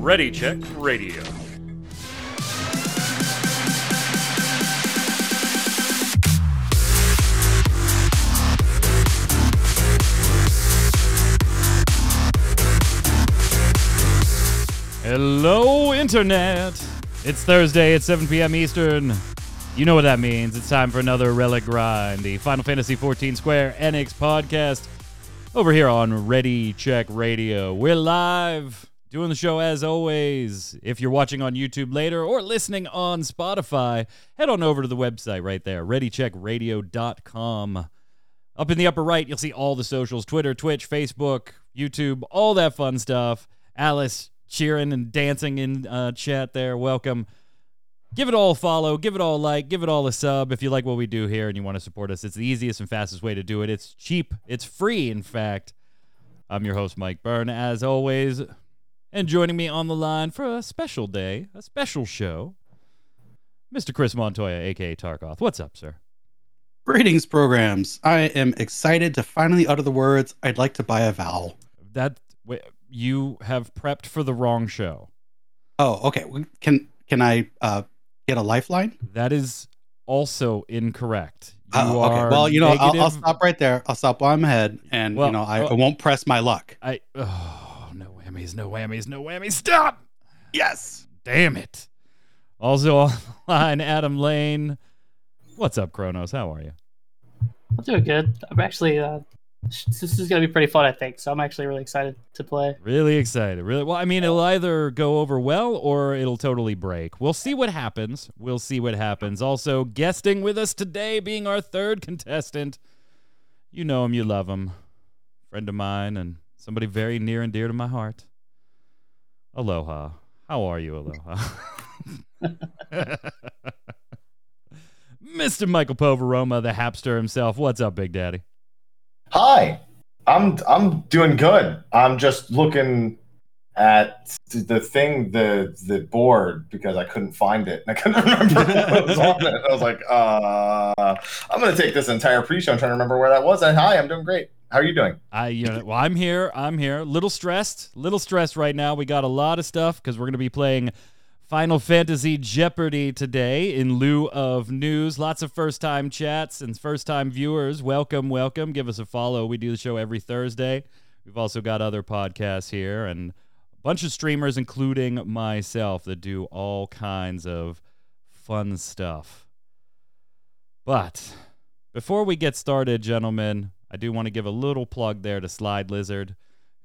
Ready Check Radio. Hello, Internet. It's Thursday at 7 p.m. Eastern. You know what that means. It's time for another Relic Grind, the Final Fantasy XIV Square Enix podcast over here on Ready Check Radio. We're live doing the show as always. If you're watching on YouTube later or listening on Spotify, head on over to the website right there, readycheckradio.com. Up in the upper right, you'll see all the socials Twitter, Twitch, Facebook, YouTube, all that fun stuff. Alice cheering and dancing in uh, chat there. Welcome. Give it all a follow, give it all a like, give it all a sub if you like what we do here and you want to support us. It's the easiest and fastest way to do it. It's cheap, it's free, in fact. I'm your host, Mike Byrne, as always. And joining me on the line for a special day, a special show, Mr. Chris Montoya, aka Tarkoth. What's up, sir? Greetings, programs. I am excited to finally utter the words, I'd like to buy a vowel. That you have prepped for the wrong show. Oh, okay. Can can I uh, get a lifeline? That is also incorrect. You Oh, okay. are Well, you know, I'll, I'll stop right there. I'll stop while I'm ahead, and Well, you know, I, well- I won't press my luck. I oh no whammies, no whammies, no whammies. Stop! Yes. Damn it. Also online, Adam Lane. What's up, Kronos? How are you? I'm doing good. I'm actually. Uh, sh- this is gonna be pretty fun, I think. So I'm actually really excited to play. Really excited. Really well, I mean, it'll either go over well or it'll totally break. We'll see what happens. We'll see what happens. Also, guesting with us today, being our third contestant. You know him, you love him. Friend of mine and somebody very near and dear to my heart. Aloha. How are you, Aloha? Mr. Michael Poveroma, the hapster himself. What's up, Big Daddy? Hi, I'm I'm doing good. I'm just looking at the thing, the the board because I couldn't find it. I couldn't remember what was on it. I was like, uh, I'm gonna take this entire pre-show and trying to remember where that was. And hi, I'm doing great. How are you doing? I, you know, well, I'm here. I'm here. Little stressed. Little stressed right now. We got a lot of stuff because we're to be playing Final Fantasy Jeopardy today in lieu of news. Lots of first time chats and first time viewers. Welcome, welcome. Give us a follow. We do the show every Thursday. We've also got other podcasts here and a bunch of streamers, including myself, that do all kinds of fun stuff. But before we get started, gentlemen, I do want to give a little plug there to Slide Lizard,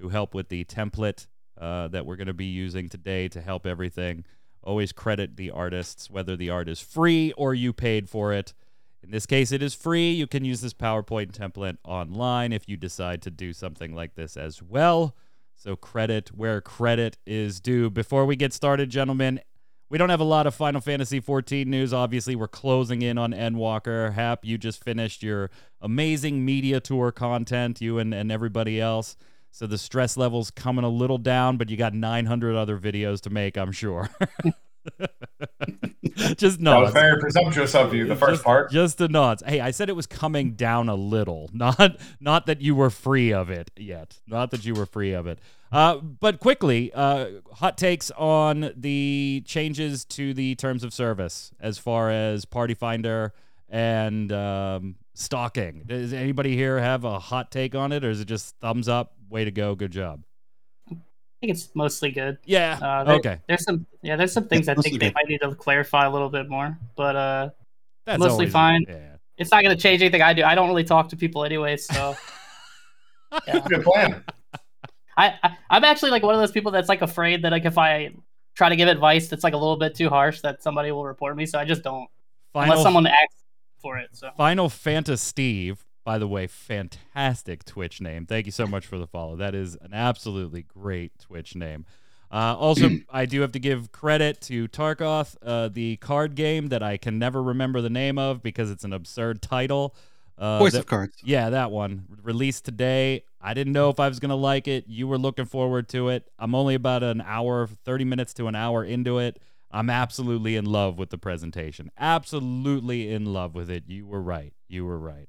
who helped with the template uh, that we're going to be using today to help everything. Always credit the artists, whether the art is free or you paid for it. In this case, it is free. You can use this PowerPoint template online if you decide to do something like this as well. So, credit where credit is due. Before we get started, gentlemen, we don't have a lot of Final Fantasy XIV news. Obviously, we're closing in on Endwalker. Hap, you just finished your amazing media tour content, you and, and everybody else. So the stress level's coming a little down, but you got 900 other videos to make, I'm sure. just That no. was very presumptuous of you. The first just, part. Just the nods. Hey, I said it was coming down a little, not not that you were free of it yet. Not that you were free of it. Uh, but quickly, uh, hot takes on the changes to the terms of service as far as Party Finder and um, stalking. Does anybody here have a hot take on it, or is it just thumbs up? Way to go, good job. I think it's mostly good. Yeah. Uh, there- okay. There's some. Yeah, there's some things I think they good. might need to clarify a little bit more. But uh, That's mostly always- fine. Yeah. it's not gonna change anything I do. I don't really talk to people anyway, so. yeah. Good plan. I, I I'm actually like one of those people that's like afraid that like if I try to give advice that's like a little bit too harsh that somebody will report me. So I just don't Final unless someone asks for it. So Final Fantasy Steve, by the way, fantastic Twitch name. Thank you so much for the follow. That is an absolutely great Twitch name. Uh, also, I do have to give credit to Tarkoth, uh, the card game that I can never remember the name of because it's an absurd title. Uh, Voice that- of cards. yeah, that one released today. I didn't know if I was gonna like it. You were looking forward to it. I'm only about an hour, 30 minutes to an hour into it. I'm absolutely in love with the presentation. Absolutely in love with it. You were right. You were right.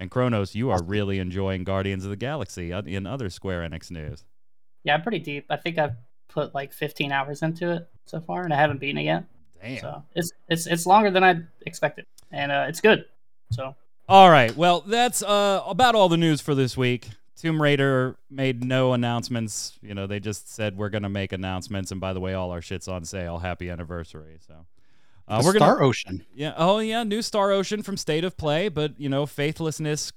And Kronos, you are really enjoying Guardians of the Galaxy in other Square Enix news. Yeah, I'm pretty deep. I think I've put like 15 hours into it so far, and I haven't beaten it yet. Damn. So it's it's it's longer than I expected, and uh, it's good. So All right. Well, that's uh, about all the news for this week. Tomb Raider made no announcements. You know, they just said we're gonna make announcements, and by the way, all our shit's on sale. Happy anniversary! So uh, The we're gonna Star Ocean. Yeah. Oh, yeah. New Star Ocean from State of Play, but you know, faithlessness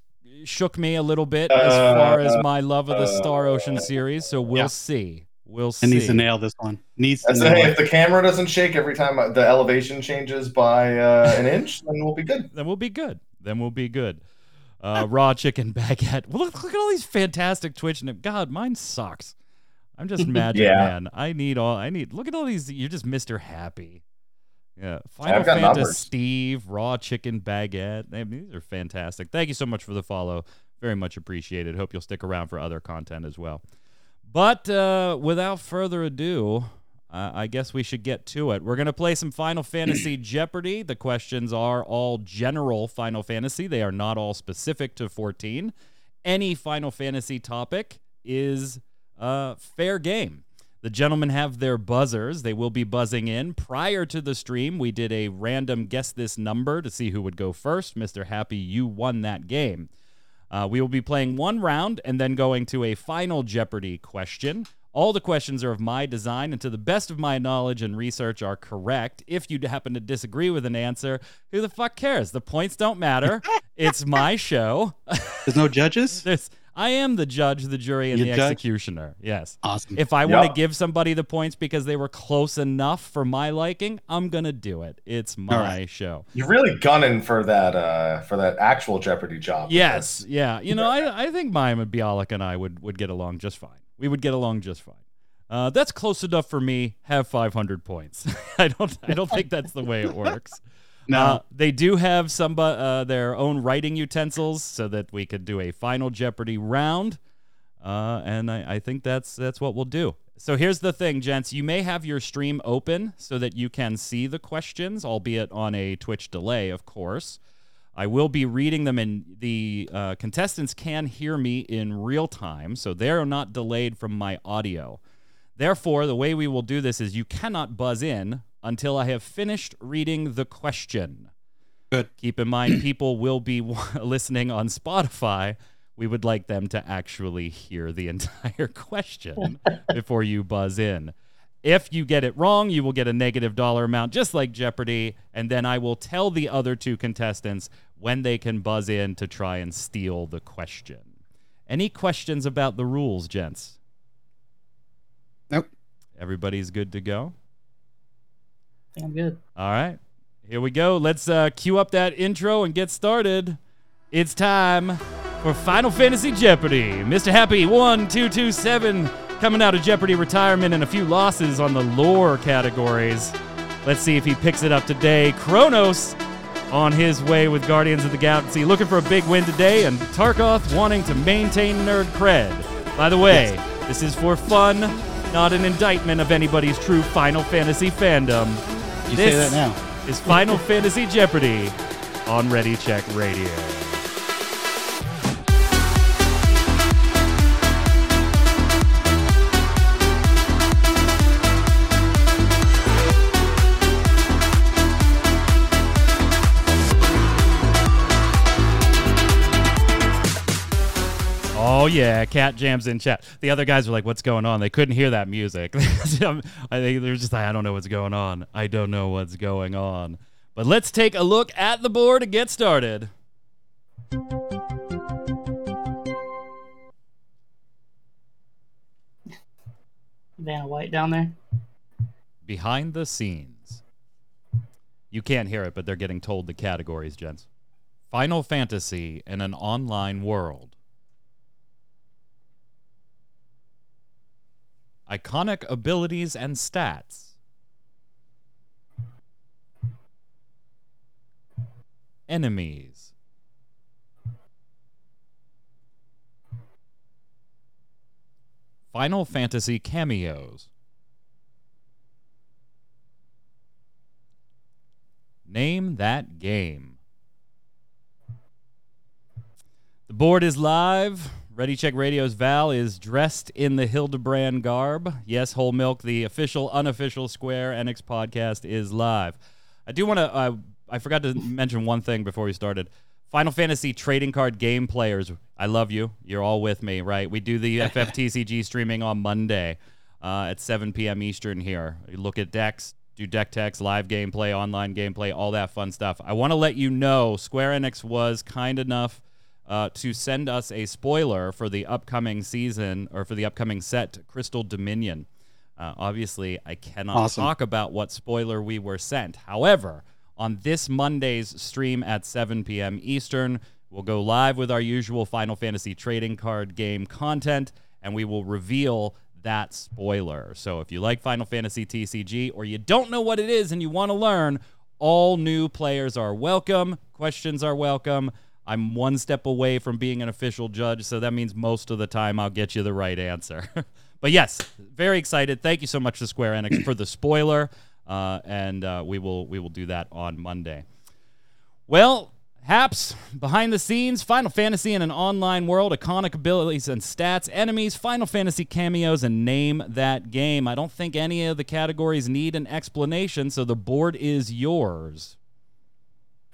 shook me a little bit as far as my love of the Star Ocean series. So we'll Yeah. see. We'll It see. needs to nail this one. Needs to That's nail hey, it. if the camera doesn't shake every time the elevation changes by uh, an inch, then we'll be good. then we'll be good. Then we'll be good. Uh, raw chicken baguette. Well, look, look at all these fantastic Twitch names. God, mine sucks. I'm just Magic Yeah. Man. I need all. I need. Look at all these. You're just Mr. Happy. Yeah, Final Fantasy. Steve, Raw Chicken Baguette. They- these are fantastic. Thank you so much for the follow. Very much appreciated. Hope you'll stick around for other content as well. But uh, without further ado, uh, I guess we should get to it. We're going to play some Final Fantasy Jeopardy. The questions are all general Final Fantasy, they are not all specific to 14. Any Final Fantasy topic is uh, fair game. The gentlemen have their buzzers. They will be buzzing in. Prior to the stream, we did a random guess this number to see who would go first. Mr. Happy, you won that game. Uh, we will be playing one round and then going to a final Jeopardy question. All the questions are of my design, and to the best of my knowledge and research, are correct. If you happen to disagree with an answer, who the fuck cares? The points don't matter. it's my show. There's no judges? There's, I am the judge, the jury, and You the judge? executioner. Yes. Awesome. If I want to give somebody the points because they were close enough for my liking, I'm gonna do it. It's my right. show. You're really gunning for that uh, for that actual Jeopardy job. Yes, yeah. You know, I, I think Mayim Bialik and I would, would get along just fine. We would get along just fine. Uh, that's close enough for me. Have 500 points. I don't I don't think that's the way it works. No. Uh, they do have some uh, their own writing utensils so that we could do a final Jeopardy round. Uh, and I, I think that's that's what we'll do. So here's the thing, gents. You may have your stream open so that you can see the questions, albeit on a Twitch delay, of course. I will be reading them, and the uh, contestants can hear me in real time, so they're not delayed from my audio. Therefore, the way we will do this is you cannot buzz in until I have finished reading the question. Good. Keep in mind, people will be listening on Spotify. We would like them to actually hear the entire question before you buzz in. If you get it wrong, you will get a negative dollar amount, just like Jeopardy, and then I will tell the other two contestants when they can buzz in to try and steal the question. Any questions about the rules, gents? Nope. Everybody's good to go? I think I'm good. All right. Here we go. Let's uh, cue up that intro and get started. It's time for Final Fantasy Jeopardy. Mr. Happy 1227 coming out of Jeopardy retirement and a few losses on the lore categories. Let's see if he picks it up today. Kronos on his way with Guardians of the Galaxy looking for a big win today, and Tarkoth wanting to maintain nerd cred. By the way, this is for fun, not an indictment of anybody's true Final Fantasy fandom. You this- say that now. is Final Fantasy Jeopardy on Ready Check Radio. Oh yeah, cat jams in chat. The other guys were like, "What's going on?" They couldn't hear that music. I think they're just like, "I don't know what's going on. I don't know what's going on." But let's take a look at the board to get started. Vanna White down there. Behind the scenes. You can't hear it, but they're getting told the categories, gents. Final Fantasy in an online world. Iconic abilities and stats. Enemies. Final Fantasy cameos. Name that game. The board is live. Ready Check Radio's Val is dressed in the Hildebrand garb. Yes, Whole Milk, the official, unofficial Square Enix podcast, is live. I do want to. Uh, I forgot to mention one thing before we started. Final Fantasy trading card game players, I love you. You're all with me, right? We do the FFTCG streaming on Monday uh, at 7 p.m. Eastern here. You look at decks, do deck techs, live gameplay, online gameplay, all that fun stuff. I want to let you know Square Enix was kind enough uh, to send us a spoiler for the upcoming season or for the upcoming set, Crystal Dominion. Uh, obviously, I cannot Awesome. talk about what spoiler we were sent. However, on this Monday's stream at 7 p.m. Eastern, we'll go live with our usual Final Fantasy trading card game content, and we will reveal that spoiler. So if you like Final Fantasy TCG or you don't know what it is and you want to learn, all new players are welcome. Questions are welcome. I'm one step away from being an official judge, so that means most of the time I'll get you the right answer. but yes, very excited. Thank you so much to Square Enix for the spoiler, uh, and uh, we will we will do that on Monday. Well, Haps, behind the scenes, Final Fantasy in an online world, iconic abilities and stats, enemies, Final Fantasy cameos, and name that game. I don't think any of the categories need an explanation, so the board is yours.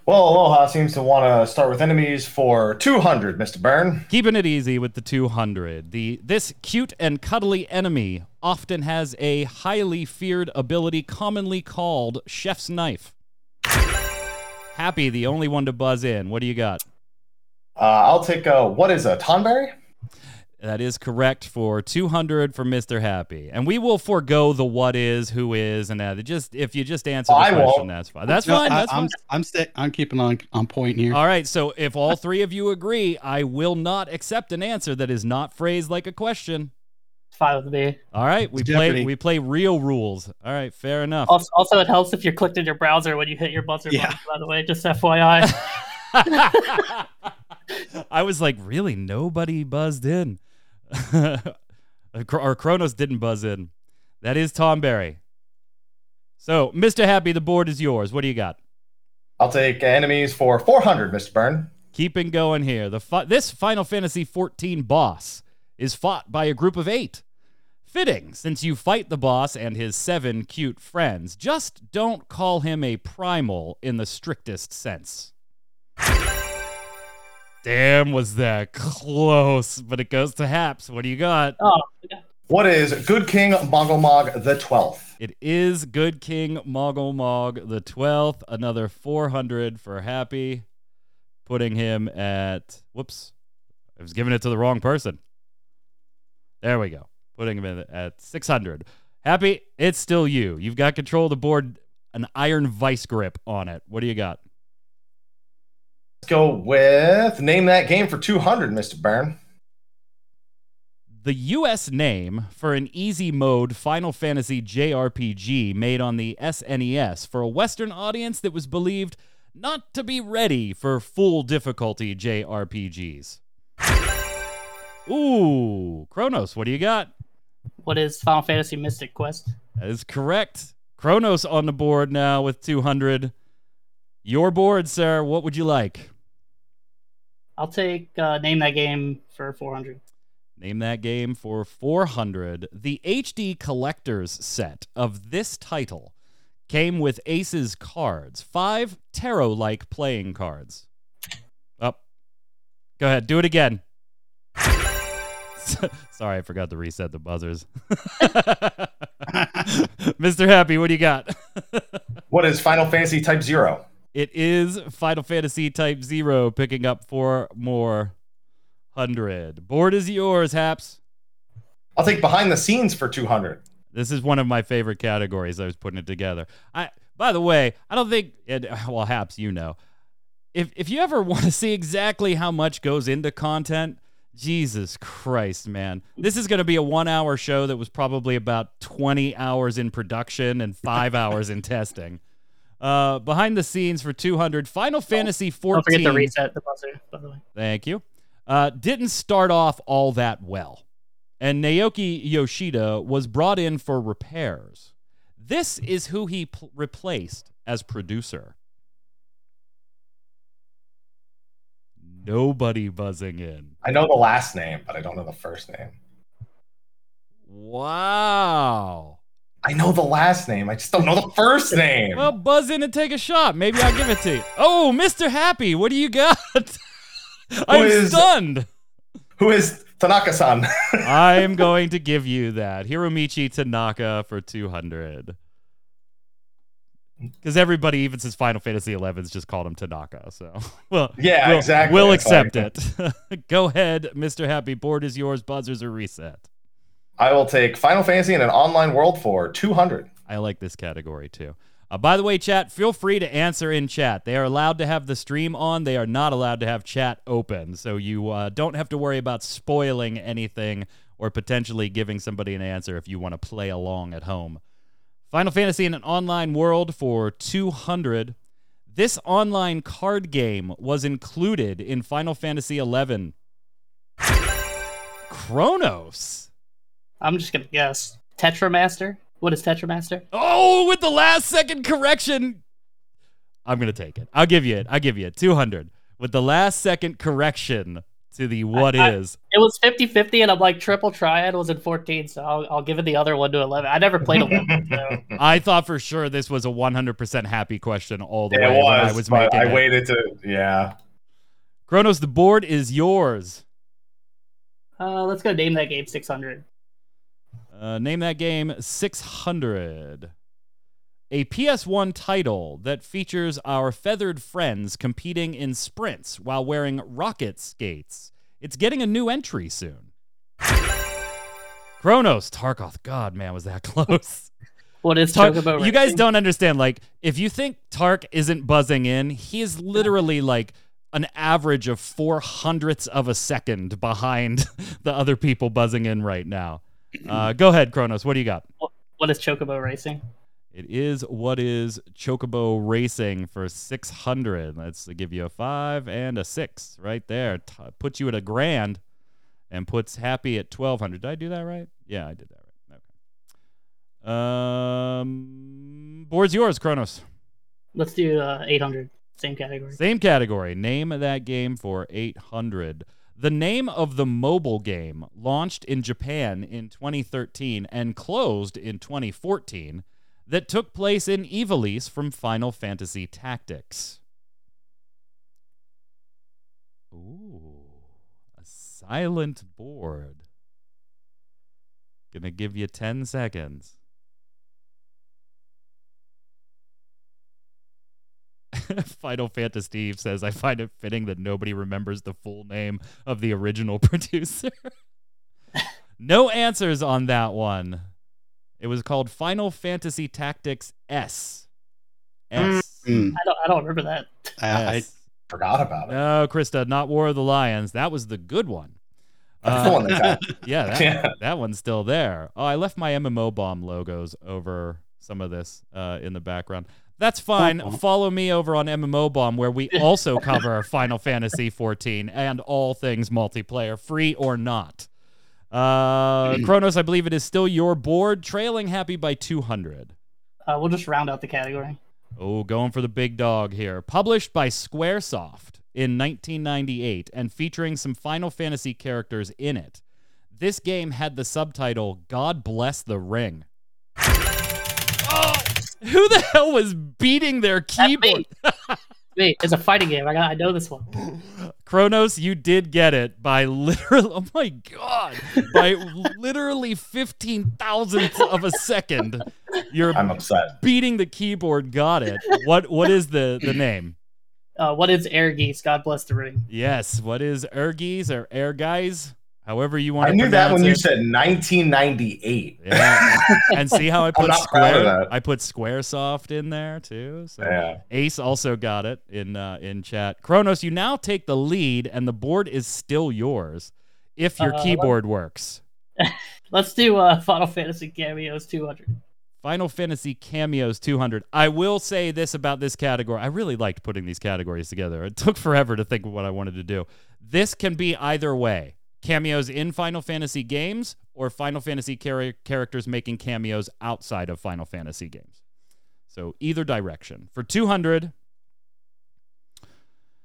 Well, Aloha seems to want to start with enemies for 200, Mr. Byrne. Keeping it easy with the 200. The this cute and cuddly enemy often has a highly feared ability commonly called Chef's Knife. Happy, the only one to buzz in. What do you got? Uh, I'll take a, what is a Tonberry? That is correct for 200 for Mr. Happy. And we will forego the what is, who is, and that. Just if you just answer the I question, won't. that's fine. That's No, fine. I, That's fine. I'm I'm sti- I'm keeping on on point here. All right, so if all three of you agree, I will not accept an answer that is not phrased like a question. Fine with me. All right, we It's play Jeopardy. we play real rules. All right, fair enough. Also, also, it helps if you're clicked in your browser when you hit your buzzer Yeah. button. By the way, just FYI. I was like, really? Nobody buzzed in. or Kronos didn't buzz in. That is Tonberry. So, Mr. Happy, the board is yours. What do you got? I'll take enemies for 400, Mr. Byrne. Keeping going here. The fi- this Final Fantasy XIV boss is fought by a group of eight. Fitting, since you fight the boss and his seven cute friends. Just don't call him a primal in the strictest sense. Damn, was that close? But it goes to Haps. What do you got? oh, What is Good King Mogomog the 12th? It is Good King Moggle Mog the 12th. Another 400 for Happy, putting him at. Whoops. I was giving it to the wrong person. There we go. Putting him in at 600. Happy, it's still you. You've got control of the board, an iron vice grip on it. What do you got? Let's go with name that game for 200, Mr. Byrne. The US name for an easy mode Final Fantasy JRPG made on the SNES for a Western audience that was believed not to be ready for full difficulty JRPGs. Ooh, Kronos, what do you got? what is Final Fantasy Mystic Quest? That is correct. Kronos on the board now with 200. Your board, sir. What would you like? I'll take uh, name that game for 400. Name that game for 400. The HD Collector's set of this title came with Ace's cards, five tarot like playing cards. Up. Go ahead, do it again. Sorry, I forgot to reset the buzzers. Mr. Happy, what do you got? What is Final Fantasy Type 0? It is Final Fantasy Type Zero, picking up four more hundred. Board is yours, Haps. I'll take behind the scenes for 200. This is one of my favorite categories. I was putting it together. I, by the way, I don't think. It, well, Haps, you know, if if you ever want to see exactly how much goes into content, Jesus Christ, man, this is going to be a one-hour show that was probably about twenty hours in production and five hours in testing. Uh, behind the scenes for 200, Final Fantasy 14. Don't forget to reset the buzzer, by the way. Thank you. Uh, didn't start off all that well. And Naoki Yoshida was brought in for repairs. This is who he pl- replaced as producer. Nobody buzzing in. I know the last name, but I don't know the first name. Wow. I know the last name. I just don't know the first name. Well, buzz in and take a shot. Maybe I'll give it to you. Oh, Mr. Happy, what do you got? I'm is- stunned. Who is Tanaka-san? I'm going to give you that. Hiromichi Tanaka for 200. Because everybody, even since Final Fantasy XI, has just called him Tanaka. So, well, Yeah, we'll, exactly. We'll accept it. Go ahead, Mr. Happy. Board is yours. Buzzers are reset. I will take Final Fantasy in an online world for 200. I like this category too. Uh, by the way, chat, feel free to answer in chat. They are allowed to have the stream on. They are not allowed to have chat open. So you uh, don't have to worry about spoiling anything or potentially giving somebody an answer if you want to play along at home. Final Fantasy in an online world for 200. This online card game was included in Final Fantasy 11. Kronos. I'm just gonna guess. Tetramaster. What is Tetramaster? Oh, with the last second correction. I'm going to take it. I'll give you it. I'll give you it. 200. With the last second correction to the what is. I- It was 50-50, and I'm like triple triad was in 14, so I'll, I'll give it the other one to 11. I never played 11, so I thought for sure this was a 100% happy question all the it way was, I was but making I it. waited to, yeah. Kronos, the board is yours. uh, let's go name that game 600. Uh, name that game 600. A PS1 title that features our feathered friends competing in sprints while wearing rocket skates. It's getting a new entry soon. Kronos, Tarkoth. God, man, was that close. What is Tark, Chocobo you guys don't understand. Like, if you think Tark isn't buzzing in, he is literally like an average of four hundredths of a second behind the other people buzzing in right now. Uh, go ahead, Kronos. What do you got? What is Chocobo Racing? It is what is Chocobo Racing for 600. Let's give you a five and a six right there. T- puts you at a grand and puts Happy at 1200. Did I do that right? Yeah, I did that right. Okay. Um, board's yours, Kronos. Let's do uh, 800. Same category. Same category. Name that game for 800. The name of the mobile game launched in Japan in 2013 and closed in 2014 that took place in Ivalice from Final Fantasy Tactics. Ooh, a silent board. Gonna give you 10 seconds. Final Fantasy Steve says, I find it fitting that nobody remembers the full name of the original producer. no answers on that one. It was called Final Fantasy Tactics S. S. Mm, I don't. I don't remember that. I Forgot about it. No, Krista, not War of the Lions. That was the good one. That's the Uh, one that's out. yeah, that, Yeah. that one's still there. Oh, I left my MMO bomb logos over some of this uh, in the background. That's fine. Uh-oh. Follow me over on MMO bomb where we also cover Final Fantasy 14 and all things multiplayer, free or not. Uh, Kronos, I believe it is still your board, trailing Happy by 200. Uh, we'll just round out the category. Oh, going for the big dog here. Published by Squaresoft in 1998 and featuring some Final Fantasy characters in it. This game had the subtitle God Bless the Ring. Who the hell was beating their keyboard? me. Wait, it's a fighting game. I got. I know this one. Kronos, you did get it by literally, oh my God, by literally 15 thousandths of a second. You're I'm upset. beating the keyboard, got it. What What is the, the name? Uh, what is Ehrgeiz? God bless the ring. Yes. What is Ehrgeiz or Air Guys? However you want I to knew that when you said 1998. Yeah. and see how I put not proud of Square? I put SquareSoft in there too. So Yeah. Ace also got it in uh, in chat. Kronos, you now take the lead, and the board is still yours if your Uh, keyboard works. Let's do uh, Final Fantasy cameos 200. Final Fantasy Cameos 200. I will say this about this category. I really liked putting these categories together. It took forever to think of what I wanted to do. This can be either way cameos in Final Fantasy games or Final Fantasy char- characters making cameos outside of Final Fantasy games. So either direction. For 200,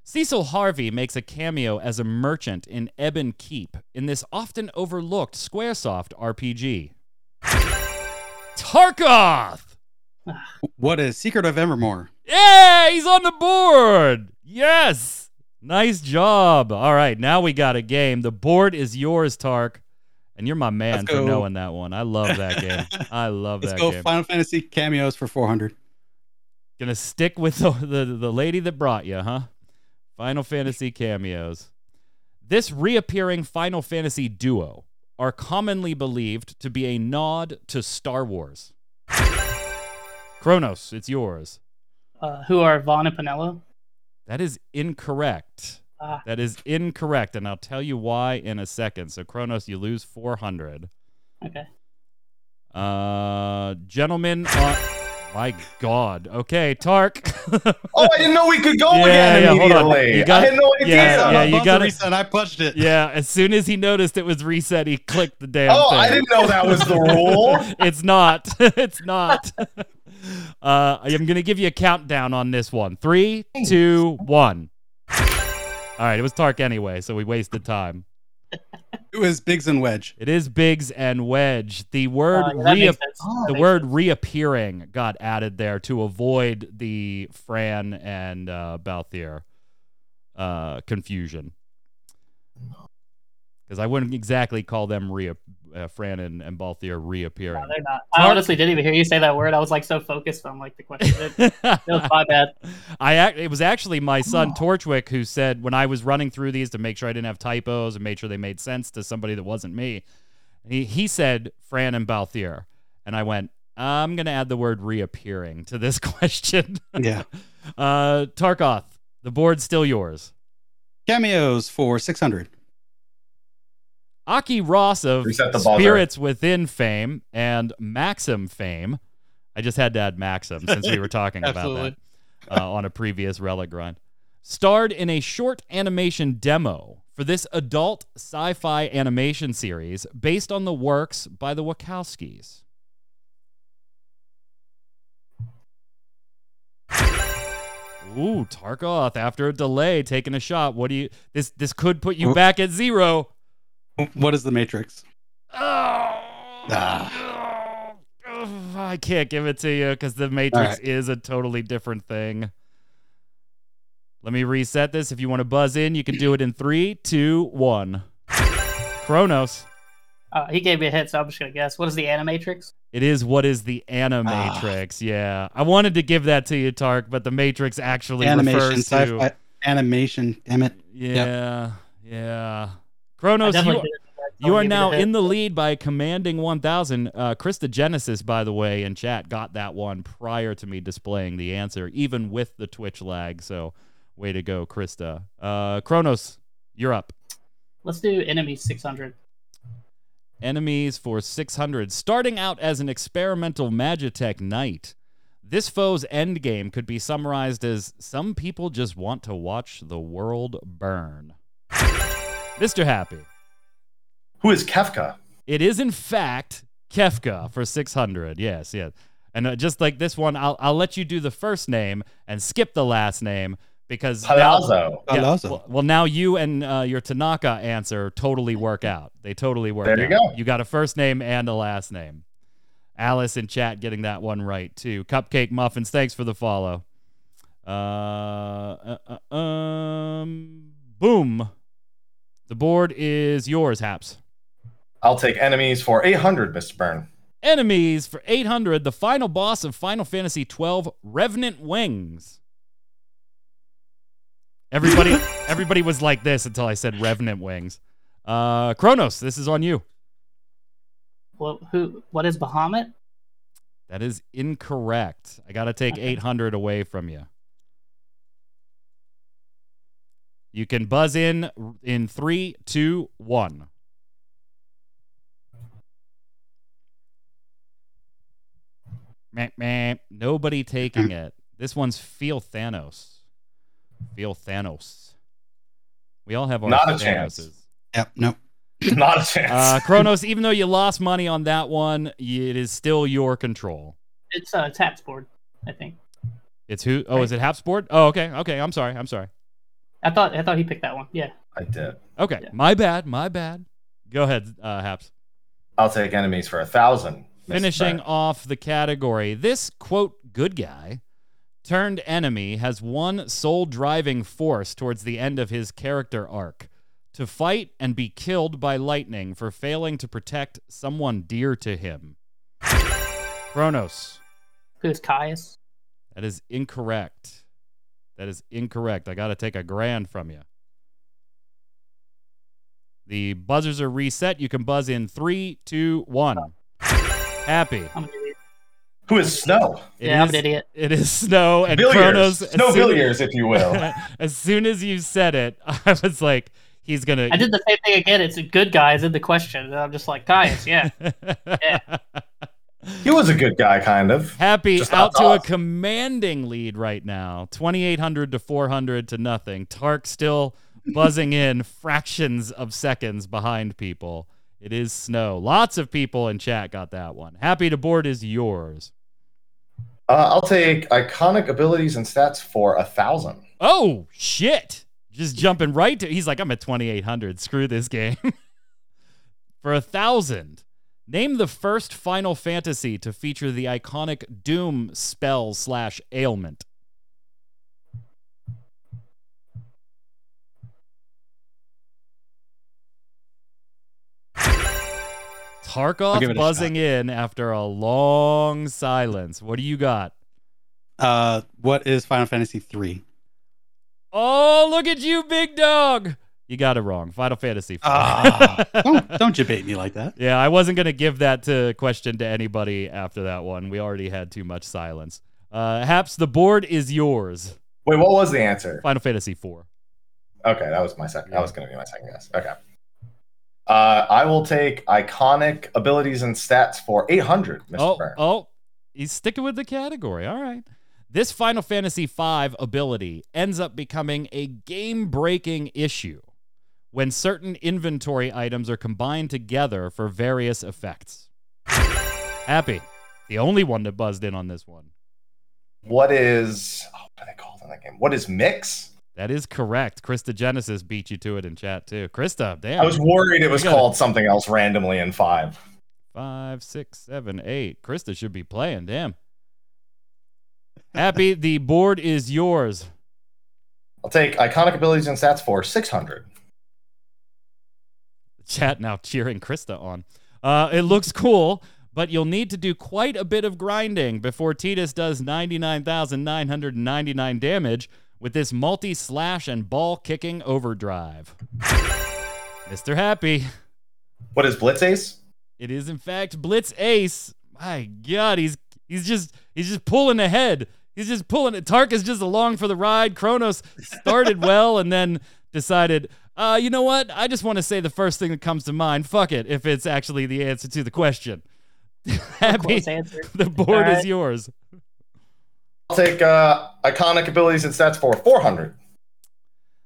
Cecil Harvey makes a cameo as a merchant in Ebon Keep in this often overlooked Squaresoft RPG. Tarkoth! What is Secret of Evermore? Yeah, he's on the board. Yes. Nice job. All right, now we got a game. The board is yours, Tark. And you're my man for knowing that one. I love that game. I love that game. Let's that go game. Final Fantasy cameos for 400. Gonna stick with the, the the lady that brought you, huh? Final Fantasy cameos. This reappearing Final Fantasy duo are commonly believed to be a nod to Star Wars. Kronos, it's yours. Uh, who are Vaan and Penelo? That is incorrect. Ah. That is incorrect, and I'll tell you why in a second. So, Kronos, you lose 400. Okay. Uh, gentlemen, on... my God. Okay, Tark. Oh, I didn't know we could go Yeah, again yeah, hold on. immediately. You got- I had no idea. yeah, yeah, you gotta- reset, I punched it. Yeah, as soon as he noticed it was reset, he clicked the damn oh, thing. I didn't know that was the rule. it's not. it's not. Uh, I'm gonna give you a countdown on this one. Three, two, one. All right, it was Tark anyway, so we wasted time. It was Biggs and Wedge. It is Biggs and Wedge. The word Uh, yeah, rea- Oh, the word sense. reappearing got added there to avoid the Fran and uh, Balthier uh, confusion. Because I wouldn't exactly call them rea- uh, Fran and, and Balthier reappearing. No, they're not. I honestly didn't even hear you say that word. I was like so focused on like the question. It, it was my bad. I ac- it was actually my son Torchwick who said when I was running through these to make sure I didn't have typos and made sure they made sense to somebody that wasn't me. He he said Fran and Balthier, and I went. I'm gonna add the word reappearing to this question. Yeah. uh, Tarkoth, the board's still yours. Cameos for 600. Aki Ross of Reset the buzzer. Spirits Within fame and Maxim fame. I just had to add Maxim since we were talking about that uh, on a previous Relic grind. Starred in a short animation demo for this adult sci fi animation series based on the works by the Wachowskis. Ooh, Tarkoth, after a delay, taking a shot. What do you this this could put you back at zero. What is the Matrix? Oh, Ah. I can't give it to you because the Matrix right. is a totally different thing. Let me reset this. If you want to buzz in, you can do it in three, two, one. Kronos. Uh, he gave me a hit, so I'm just gonna guess. What is the Animatrix? It is what is the Animatrix. Yeah. I wanted to give that to you, Tark, but the Matrix actually Animation, refers to. sci-fi, animation. Damn it. Yeah. Yeah. I Kronos, you, did it. That's You are now it a hit. in the lead by commanding 1000. Uh, Krista Genesis, by the way, in chat got that one prior to me displaying the answer, even with the Twitch lag. So, way to go, Krista. Uh, Kronos, you're up. Let's do enemy 600. Enemies for 600. Starting out as an experimental Magitech knight, this foe's endgame could be summarized as some people just want to watch the world burn. Mr. Happy. Who is Kefka? It is in fact Kefka for 600. Yes, yes. And uh, just like this one, I'll I'll let you do the first name and skip the last name because now, Palazzo. Yeah, Palazzo. well, well, now you and uh, your Tanaka answer totally work out. They totally work There you out. go. You got a first name and a last name. Alice in chat getting that one right too. Cupcake Muffins, thanks for the follow. Uh, uh, uh, um, boom. The board is yours, Haps. I'll take enemies for 800, Mr. Byrne. Enemies for 800, the final boss of Final Fantasy XII, Revenant Wings. Everybody, everybody was like this until I said Revenant Wings. Uh, Kronos, this is on you. What who? What is Bahamut? That is incorrect. I got to take Okay. 800 away from you. You can buzz in in three, two, one. Meh, meh. Nobody taking it. This one's Feolthanos. Feel Thanos. We all have our Not a chance. Yep. No. Not a chance. Uh, Kronos, even though you lost money on that one, it is still your control. It's uh, Taps board, I think. It's who? Oh, is it Hapsport? Oh, okay, okay. I'm sorry. I'm sorry. I thought I thought he picked that one. Yeah. I did. Okay, Yeah. my bad, my bad. Go ahead, uh, Haps. I'll take enemies for a thousand. Finishing Brent. off the category, this quote good guy turned enemy has one sole driving force towards the end of his character arc to fight and be killed by lightning for failing to protect someone dear to him. Kronos. Who's Caius? That is incorrect. That is incorrect. I got to take a grand from you. The buzzers are reset. You can buzz in three, two, one. Happy. I'm. Who is Snow? It yeah, I'm an idiot. It is snow and Villiers. Kronos. as Snow soon- Villiers, if you will. as soon as you said it, I was like, he's gonna. I did the same thing again. It's a good guy is in the question. And I'm just like, Caius, yeah. he was a good guy, kind of. Happy Just out to a commanding lead right now. 2800 to 400 to nothing. Tark still buzzing in fractions of seconds behind people. It is snow. Lots of people in chat got that one. Happy to board is yours. Uh, I'll take iconic abilities and stats for a thousand. Oh, shit. Just jumping right to. He's like, I'm at 2800. Screw this game. For a thousand. Name the first Final Fantasy to feature the iconic Doom spell slash ailment. Tarkoth buzzing in after a long silence. What do you got? Uh, what is Final Fantasy three? Oh, look at you, big dog. You got it wrong. Final Fantasy. Ah, don't don't debate me like that. Yeah, I wasn't gonna give that to question to anybody after that one. We already had too much silence. Uh, Haps, the board is yours. Wait, what was the answer? Final Fantasy four. Okay, that was my second. That was going to be my second guess. Okay. Uh, I will take iconic abilities and stats for 800, Mr. Oh, Burns. oh, he's sticking with the category. All right. This Final Fantasy V ability ends up becoming a game-breaking issue when certain inventory items are combined together for various effects. Happy, the only one that buzzed in on this one. What is. Oh, what are they called in that game? What is mix? That is correct. Krista Genesis beat you to it in chat too. Krista, damn. I was worried it was got it. called something else randomly in five. Five, six, seven, eight. Krista should be playing. Damn. Happy, the board is yours. I'll take iconic abilities and stats for 600. Chat now cheering Krista on. Uh, it looks cool, but you'll need to do quite a bit of grinding before Tidus does 99,999 damage with this multi slash and ball kicking overdrive. Mr. Happy. What is Blitz Ace? It is in fact Blitz Ace. My God, he's he's just he's just pulling ahead. He's just pulling it. Tark is just along for the ride. Kronos started well and then decided, uh, you know what? I just want to say the first thing that comes to mind. Fuck it, if it's actually the answer to the question. Happy, the board All is yours. I'll take uh, iconic abilities and stats for 400.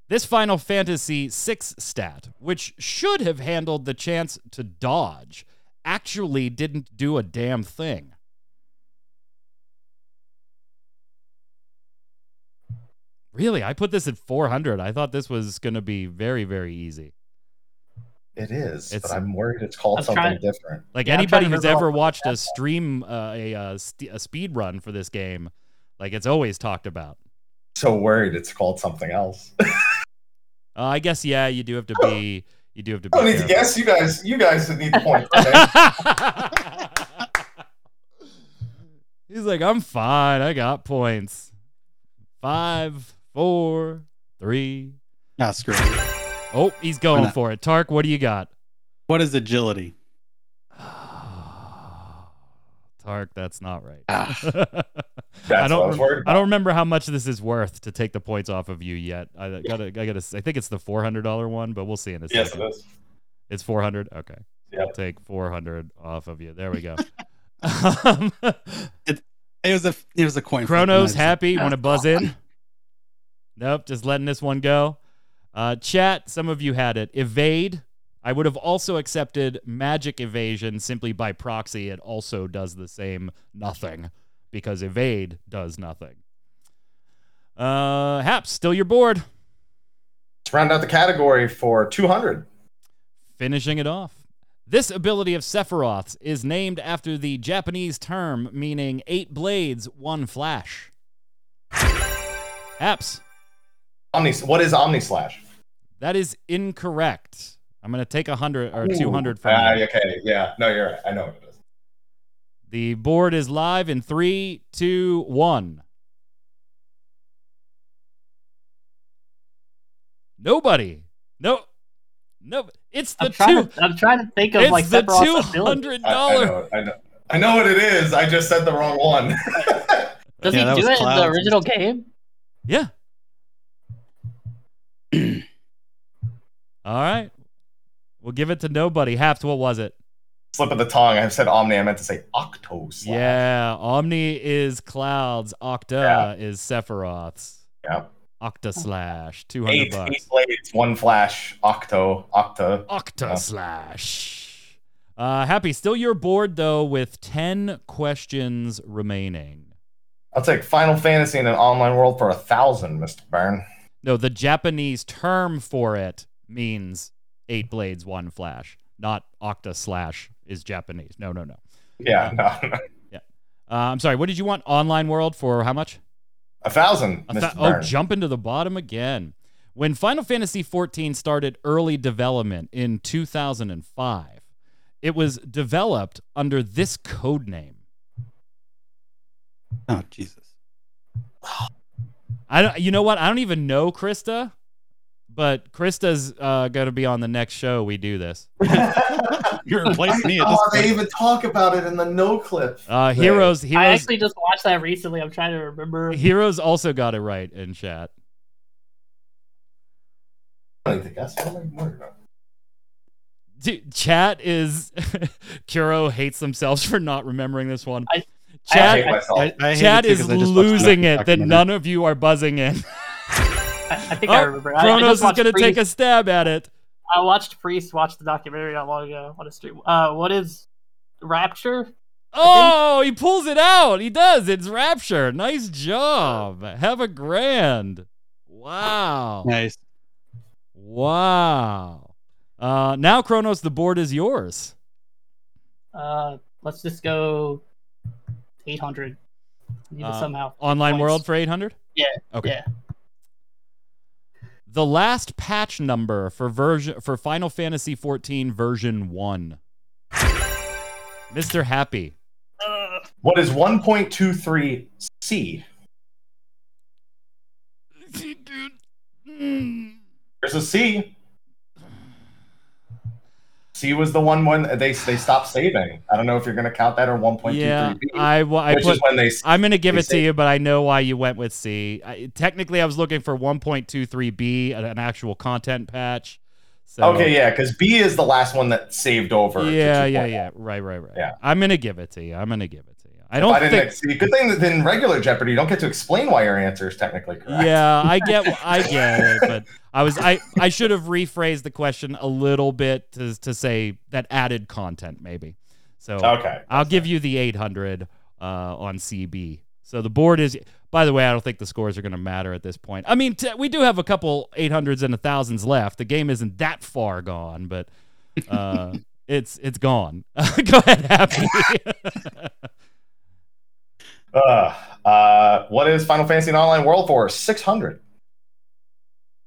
This Final Fantasy VI stat, which should have handled the chance to dodge, actually didn't do a damn thing. Really? I put this at 400. I thought this was going to be very, very easy. It is, It's- but I'm worried it's called something trying- different. Like Yeah, anybody who's ever watched a stream, uh, a, uh, st- a speed run for this game, like it's always talked about. So worried it's called something else. Uh, I guess, yeah, you do have to be. You do have to be. I don't need to guess. You guys, you guys need the point. Okay? He's like, I'm fine. I got points. Five, four, three. Ah, screw it. Oh, he's going for it. Tark, what do you got? What is agility? Tark, that's not right. Ah. That's I don't. I rem- I don't remember how much this is worth to take the points off of you yet. I gotta. I gotta. I think it's the four hundred dollar one, but we'll see in a Yes, second. it is. It's four hundred. Okay. I'll take four hundred off of you. There we go. um, It was a it was a coin. flip, and I Kronos happy. Ah, Want to buzz in? Nope, just letting this one go. Uh, chat, some of you had it. Evade. I would have also accepted magic evasion simply by proxy. It also does the same nothing because evade does nothing. Uh, Haps, still your board. Let's round out the category for 200. Finishing it off. This ability of Sephiroth's is named after the Japanese term meaning eight blades, one flash. Haps. Omni. What is Omni Slash? That is incorrect. I'm going to take 100 or 200 from Ah, you. okay. Yeah. No, you're right. I know what it is. The board is live in three, two, one. Nobody. No. No. It's the I'm trying, two. to, I'm trying to think of It's like the Sephiroth's two ability. hundred I, I know. I know. I know what it is. I just said the wrong one. Does Yeah, he do it in the original game? Yeah. All right. We'll give it to nobody. Haps, what was it? Slip of the tongue. I said Omni. I meant to say Octo. Yeah. Omni is Clouds. Octa is Sephiroth's. Yeah. Octa slash. 200 Eight, bucks. eight blades, one flash. Octo. Octa. Octa Yeah. slash. Uh, Happy, still you're bored though, with 10 questions remaining. I'll take Final Fantasy in an online world for a thousand, Mr. Byrne. No, the Japanese term for it means eight blades, one flash, not octa slash is Japanese. No, no, no. Yeah, no, no. Uh, I'm sorry. What did you want? Online world for how much? a thousand, A Mr. oh, Byrne. jump into the bottom again. When Final Fantasy XIV started early development in 2005, it was developed under this code name. Oh Jesus. I don't. You know what? I don't even know Krista, but Krista's uh, going to be on the next show. We do this. You're replacing me at this oh, they even talk about it in the Noclip. Uh, thing. heroes. I actually just watched that recently. I'm trying to remember. Heroes also got it right in chat. I don't think that's what I'm worried about. Dude, chat is Kuro hates themselves for not remembering this one. I- I I chat. I, I hate chat it too, is 'cause I just watched losing it that none of you are buzzing in. I, I think I Oh, remember. I, I Kronos is going to take a stab at it. I watched Priest watch the documentary not long ago on a stream. Uh, what is Rapture? Oh, he pulls it out. He does. It's Rapture. Nice job. Have a grand. Wow. Nice. Wow. Uh, now, Kronos, the board is yours. Uh, let's just go 800. Uh, somehow. Online Points. World for 800? Yeah. Okay. Yeah. The last patch number for version for Final Fantasy 14 version 1. Mr. Happy. Uh, What is 1.23 C? There's a C. C was the one when they they stopped saving. I don't know if you're going to count that or 1.23 Yeah, I, wa- I put, they, I'm gonna give They it to you, but I know why you went with C. I, technically, I was looking for 1.23b, an actual content patch. So, Okay, yeah, because B is the last one that saved over. yeah, yeah, yeah. Right, right, right. Yeah. I'm gonna give it to you. I'm gonna give it to. I don't I think. see. Good thing that in regular Jeopardy, you don't get to explain why your answer is technically correct. Yeah, I get, I get it, but I was, I, I should have rephrased the question a little bit to, to say that added content, maybe. So Okay. I'll give you the 800 uh, on CB. So the board is. By the way, I don't think the scores are going to matter at this point. I mean, t- we do have a couple 800s and a 1000s left. The game isn't that far gone, but uh, it's it's gone. Go ahead, Happy. Uh, uh, what is Final Fantasy in Online World for? 600.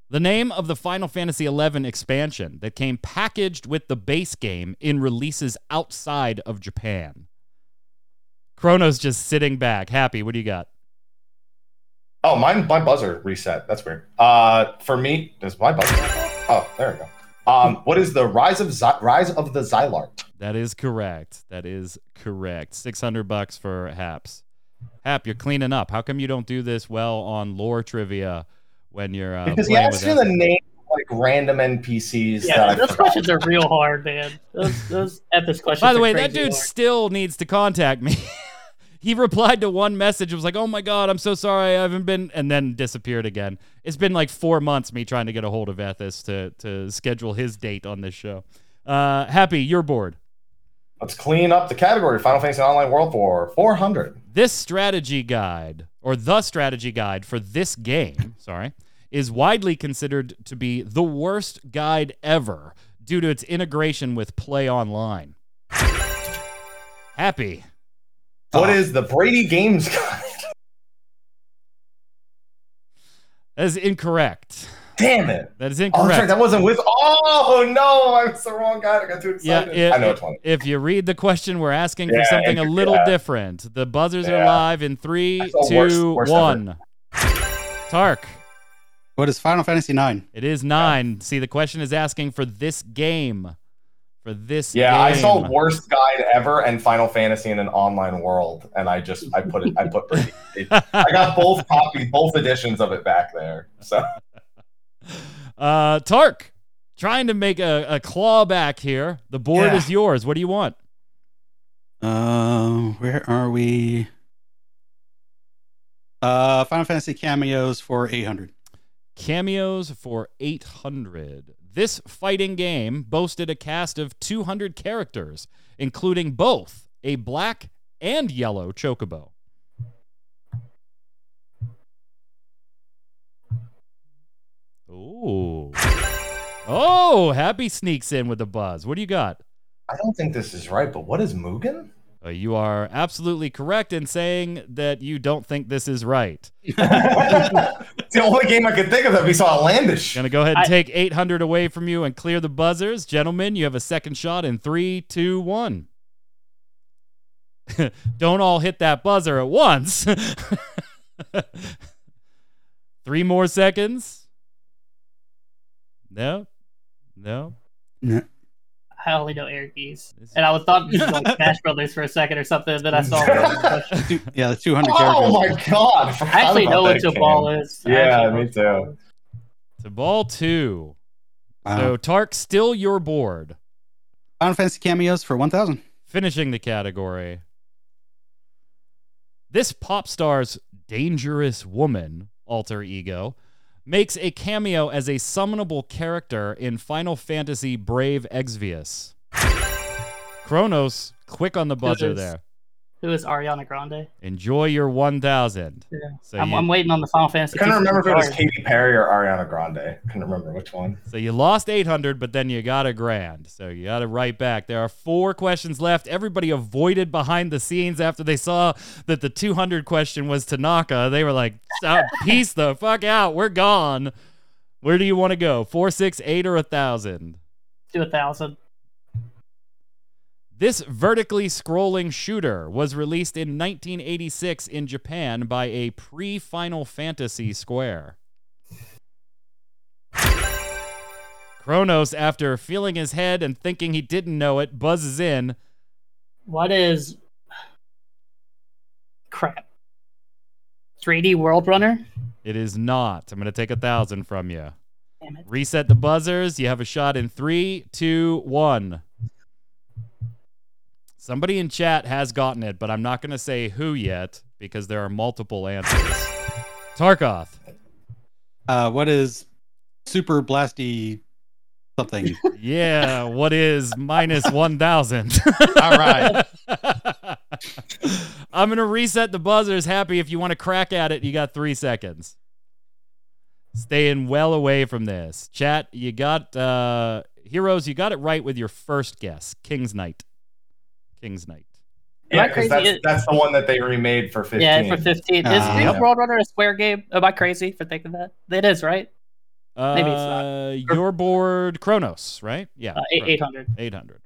the name of the Final Fantasy XI expansion that came packaged with the base game in releases outside of Japan. Kronos just sitting back. Happy, what do you got? Oh, mine, my buzzer reset. That's weird. Uh, for me, does my buzzer? Oh, there we go. Um, what is the rise of Zy- rise of the Zilart? That is correct. That is correct. 600 bucks for Haps. Hap, you're cleaning up. How come you don't do this well on lore trivia when you're uh, Because he playing asks you the name of like random NPCs yeah, I those forgot. questions are real hard, man. Those, those epic questions. By the are way, that dude hard. still needs to contact me. he replied to one message. It was like, "Oh my god, I'm so sorry, I haven't been," and then disappeared again. It's been like four months me trying to get a hold of Ethis to to schedule his date on this show. Uh, Happy, you're bored. Let's clean up the category. Final Fantasy Online World for 400. This strategy guide, or the strategy guide for this game, sorry, is widely considered to be the worst guide ever due to its integration with PlayOnline. Happy. What Oh. is the BradyGames Guide? That is incorrect. Damn it. That is Oh, incorrect. that's right. That wasn't with. Oh no, I was the wrong guy. I got too Yeah, excited. if, I know it's one. if you read the question, we're asking for something a little yeah. different. The buzzers are live in three, That's two, worst- worst one. Tark, What is Final Fantasy Nine? it is nine. See, the question is asking for this game. For this Yeah, game. I saw worst guide ever and Final Fantasy in an online world, and I just I put it I put Brady. I got both copies, both editions of it back there. So Uh, Tark, trying to make a, a claw back here. The board Yeah. is yours. What do you want? Uh, where are we? Uh, Final Fantasy cameos for 800. Cameos for 800. This fighting game boasted a cast of 200 characters, including both a black and yellow chocobo. Ooh. Oh, Happy sneaks in with the buzz. What do you got? I don't think this is right. But what is Mugen? Uh, you are absolutely correct in saying that you don't think this is right. it's the only game I could think of that we saw outlandish. Gonna go ahead and I- take 800 away from you and clear the buzzers. Gentlemen, you have a second shot in three, two, one. Don't all hit that buzzer at once. Three more seconds. No, no. I only know Ehrgeiz. And I was thought this was like Smash Brothers for a second or something, then I saw it. Two, yeah, the 200 characters. Oh my god! I, I actually know what that ball is. Yeah, me what your ball too. is. Tobal two. Wow. So Tark still your board. Final Fantasy cameos for 1000. Finishing the category. This pop star's dangerous woman alter ego makes a cameo as a summonable character in Final Fantasy Brave Exvius. Kronos, quick on the buzzer there. Who is Ariana Grande? Enjoy your 1000. Yeah. So I'm, you, I'm waiting on the Final I Fantasy. couldn't 15 remember if it was card. Katy Perry or Ariana Grande. I couldn't remember which one. so you lost 800, but then you got a grand. So you got it right back. There are four questions left. Everybody avoided behind the scenes after they saw that the 200 question was Tanaka. They were like, "Stop, peace the fuck out. We're gone. Where do you want to go? Four, six, eight, or a thousand? Do a thousand. This vertically scrolling shooter was released in 1986 in Japan by a pre Final Fantasy Square. Kronos, after feeling his head and thinking he didn't know it, buzzes in. What is crap? 3D World Runner. It is not. I'm going to take a thousand from you. Damn it. Reset the buzzers. You have a shot in three, two, one. Somebody in chat has gotten it, but I'm not going to say who yet because there are multiple answers. Tarkoth. Uh, what is Super Blasty something? Yeah, what is minus 1,000? All right. I'm going to reset the buzzers. Happy if you want to crack at it, you got three seconds. Staying well away from this. Chat, you got, uh, heroes, you got it right with your first guess King's Knight. King's Knight. Am I Yeah, because crazy? that's, that's the one that they remade for 15. Yeah, for 15. Is Ah. 3D Yep. World Runner a Square game? Am I crazy for thinking that? It is, right? Maybe it's not. Uh, your board, Kronos, right? Yeah. Uh, 800. 800.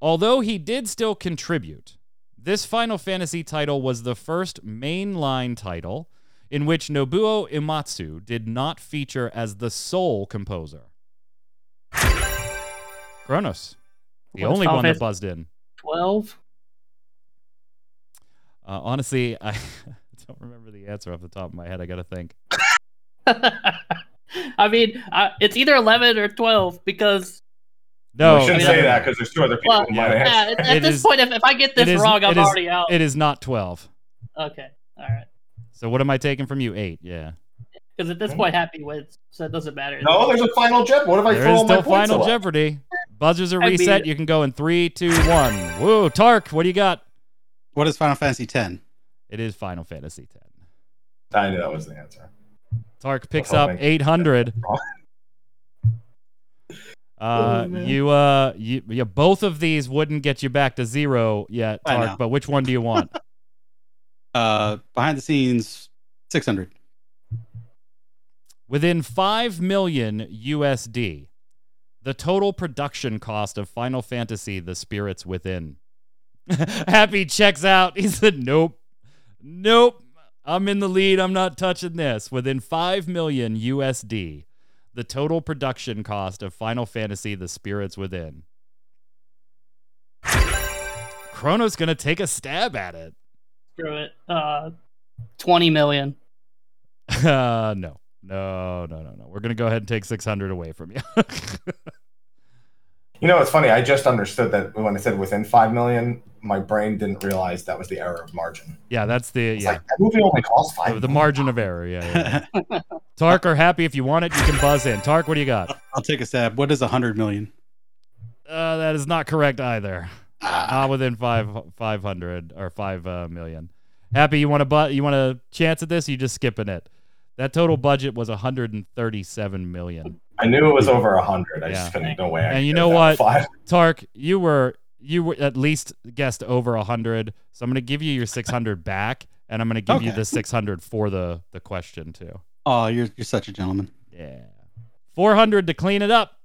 Although he did still contribute, this Final Fantasy title was the first mainline title in which Nobuo Uematsu did not feature as the sole composer. Kronos, the What's only one that buzzed in. 12. Uh, honestly, I don't remember the answer off the top of my head. I got to think. I mean, uh, it's either 11 or 12 because No, we shouldn't it- say that because there's two other people Well, who might yeah. yeah, at, at this is- point, if, if I get this it is- wrong, I'm it is- already out. It is not 12. okay, all right. So what am I taking from you? Eight. Yeah. Because at this point, Happy wins, so it doesn't matter. No, there's a final Jeopardy. What if I There throw is all my points Final away? Jeopardy. Buzzers are I reset. mean- you can go in three, two, one. Whoa, Tark, what do you got? What is Final Fantasy X? It is Final Fantasy X. I knew that was the answer. Tark picks up 800. Uh, Oh, you uh, you, you both of these wouldn't get you back to zero yet, Tark. But which one do you want? Uh, behind the scenes, 600. Within 5 million USD, the total production cost of Final Fantasy The Spirits Within. Happy checks out. He said, Nope. Nope. I'm in the lead. I'm not touching this. Within 5 million USD, the total production cost of Final Fantasy The Spirits Within. Kronos going to take a stab at it. Screw it. Uh, twenty million. Uh, no. No, no, no, no. We're going to go ahead and take 600 away from you. You know, it's funny. I just understood that when I said within five million, my brain didn't realize that was the error of margin. yeah, that's the It's yeah. like that movie only costs five. The, the margin of error, yeah. yeah. Tark are happy if you want it, you can buzz in. Tark, what do you got? I'll take a stab. What is 100 million? Uh, that is not correct either. Ah, Not within five five hundred or five uh, million. Happy, you want to but you want a chance at this? Or you just skipping it. That total budget was 137 million. I knew it was over hundred. I Yeah. just couldn't. No way. I And could you know what? Five. Tark, you were you were at least guessed over 100. So I'm going to give you your 600 back and I'm going to give you the 600 for the the question too. oh, you're, you're such a gentleman. Yeah. 400 to clean it up.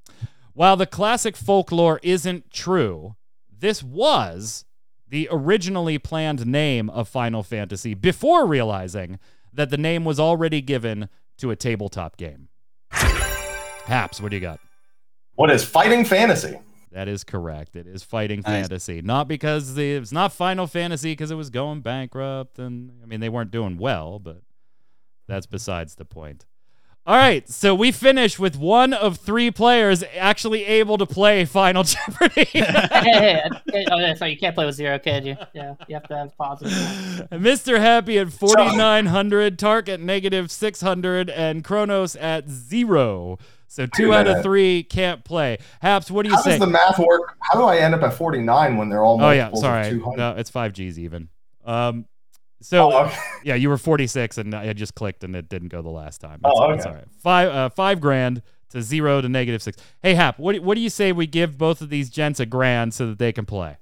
While the classic folklore isn't true, this was the originally planned name of Final Fantasy before realizing that the name was already given to a tabletop game. Haps, what do you got? What is fighting fantasy? That is correct. It is fighting Nice. fantasy. Not because the, it's not Final Fantasy because it was going bankrupt and I mean they weren't doing well, but that's besides the point. All right, so we finish with one of three players actually able to play Final Jeopardy. hey, hey, hey, oh, yeah, sorry, you can't play with zero, can you? Yeah, you have to have positive. Mr. Happy at 4,900, Tark at negative 600, and Kronos at zero. So two out of three can't play. Haps, what do you How say? does the math work? How do I end up at forty nine when they're all multiples Oh yeah, sorry. of two hundred? No, it's five G's even. Um, so Oh, okay. yeah, you were forty six, and I just clicked, and it didn't go the last time. Oh, That's- that's okay. all right. Five uh, five grand to zero to negative six. Hey Hap, what do, what do you say we give both of these gents a grand so that they can play?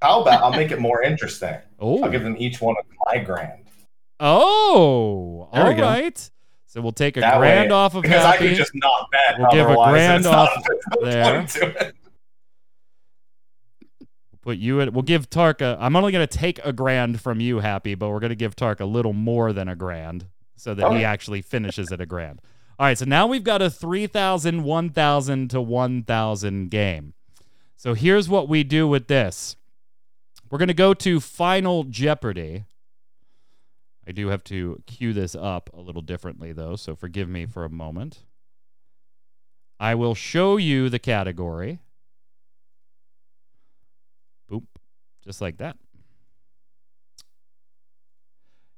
How about I'll make it more interesting? Oh, I'll give them each one of my grand. oh, There we all go. So we'll take a That grand way- off of Because I Happy. could just not bet. We'll give a grand off there's no there. Put you at we'll give Tark a I'm only gonna take a grand from you, Happy, but we're gonna give Tark a little more than a grand so that he actually finishes at a grand. All right, so now we've got a 3,000, 1,000 to 1,000 game. So here's what we do with this. We're gonna go to Final Jeopardy. I do have to cue this up a little differently though, so forgive me for a moment. I will show you the category. Just like that.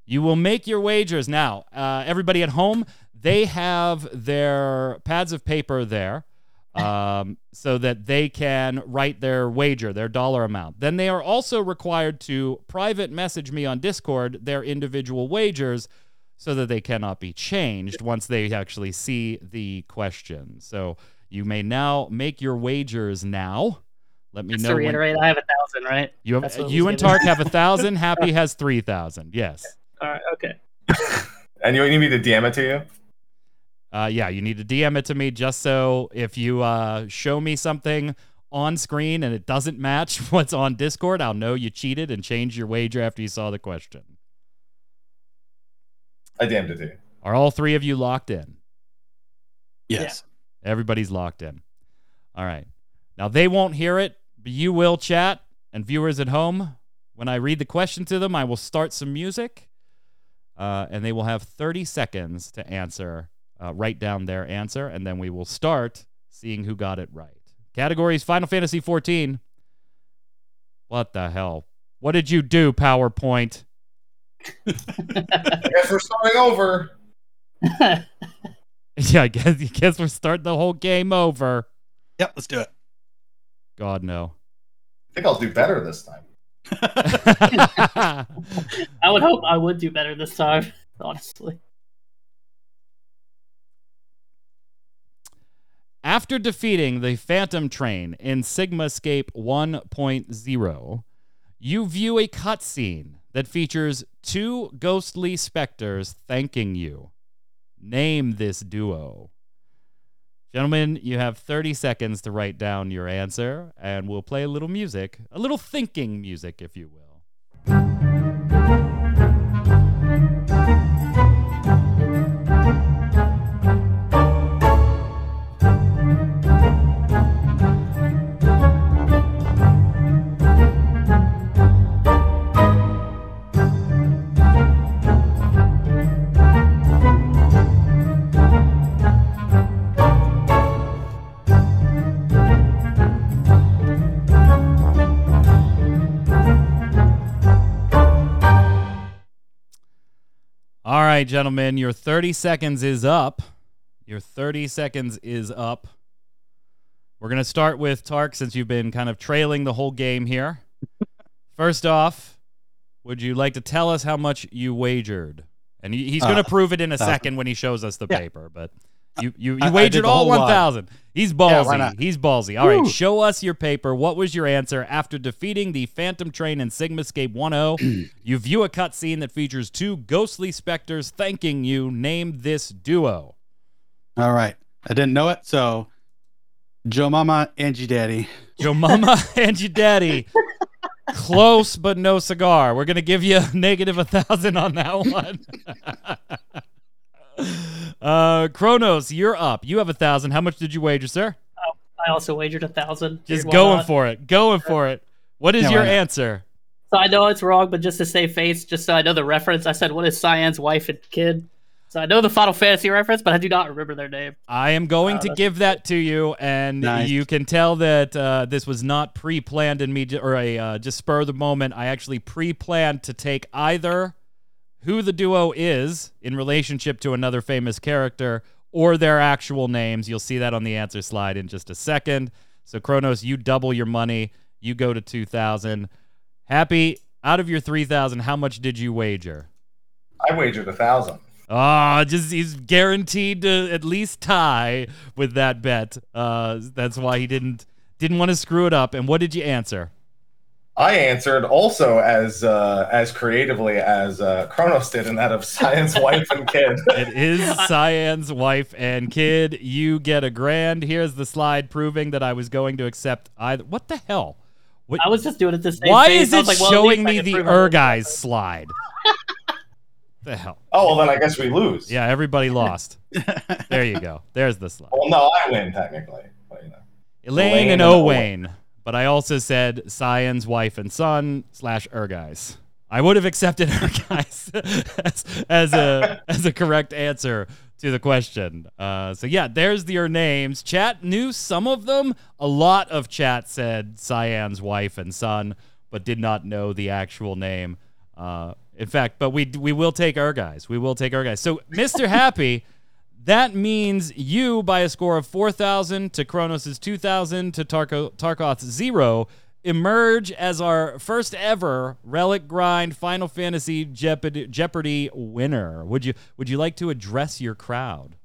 You will make your wagers now. Uh, everybody at home, they have their pads of paper there um, so that they can write their wager, their dollar amount. Then they are also required to private message me on Discord their individual wagers so that they cannot be changed once they actually see the question. So you may now make your wagers now. Let me Just know. to when- reiterate, I have a thousand, right? you have you and. Tark have a thousand. Happy has three thousand. Yes. All right, okay. And you need me to DM it to you? Uh, yeah. You need to DM it to me just so if you uh, show me something on screen and it doesn't match what's on Discord, I'll know you cheated and changed your wager after you saw the question. I DM'd it to you. Are all three of you locked in? Yes. Everybody's locked in. All right. Now they won't hear it, but you will chat and viewers at home. When I read the question to them, I will start some music, uh, and they will have 30 seconds to answer, uh, write down their answer, and then we will start seeing who got it right. Categories Final Fantasy 14. What the hell? What did you do, PowerPoint? I guess we're starting over. Yeah, I guess, I guess we're starting the whole game over. Yep, let's do it. God no. I think I'll do better this time. I would hope I would do better this time, honestly. After defeating the Phantom Train in Sigmascape 1.0, you view a cutscene that features two ghostly specters thanking you. Name this duo. Gentlemen, you have 30 seconds to write down your answer, and we'll play a little music, a little thinking music, if you will. Right, gentlemen, your 30 seconds is up. Your 30 seconds is up. We're going to start with Tark since you've been kind of trailing the whole game here. First off, would you like to tell us how much you wagered? And he's going to Uh, prove it in a thousand. second when he shows us the Yeah. paper, but you you, you I- I wagered the all 1000. He's ballsy. not? He's ballsy. All right, show us your paper. What was your answer after defeating the Phantom Train in Sigmascape 1.0? you view a cutscene that features two ghostly specters thanking you. Name this duo. All right. I didn't know it, so Joe Mama, Angie Daddy. Joe Mama and your daddy. Close, but no cigar. We're gonna give you a negative a thousand on that one. Uh, Kronos, you're up. You have a thousand. How much did you wager, sir? Oh, I also wagered a thousand. Just going not? for it. Going for it. What is Yeah, your answer? So I know it's wrong, but just to save face, just so I know the reference, I said, "What is Cyan's wife and kid?" So I know the Final Fantasy reference, but I do not remember their name. I am going Oh, to give that to you, and Nice. you can tell that uh, this was not pre-planned in me, or a uh, just spur of the moment. I actually pre-planned to take either who the duo is in relationship to another famous character, or their actual names. You'll see that on the answer slide in just a second. So Kronos, you double your money. You go to two thousand. Happy out of your three thousand, how much did you wager? I wagered a thousand. Ah, just he's guaranteed to at least tie with that bet. Uh, that's why he didn't didn't want to screw it up. And what did you answer? I answered also as uh, as creatively as uh, Kronos did, in that of Cyan's wife and kid. It is Cyan's wife and kid. You get a grand. Here's the slide proving that I was going to accept either. What the hell? What, I was just doing it to save why face. is it like, well, showing me the prove Erguys slide? the hell? Oh well, then I guess we lose. Yeah, everybody lost. there you go. There's the slide. Well, no, I win technically. But, you know. Elayne, Elayne and and Owain. But I also said Cyan's wife and son slash Erguys. I would have accepted Erguys as, as a as a correct answer to the question. Uh, so yeah, there's your er names. Chat knew some of them. A lot of chat said Cyan's wife and son, but did not know the actual name. Uh, in fact, but we we will take Erguys. We will take Erguys. So Mr. Happy. That means you, by a score of 4,000 to Kronos' 2,000 to Tarko- Tarkoth's 0, emerge as our first ever Relic Grind Final Fantasy Jeopardy, Jeopardy winner. Would you Would you like to address your crowd?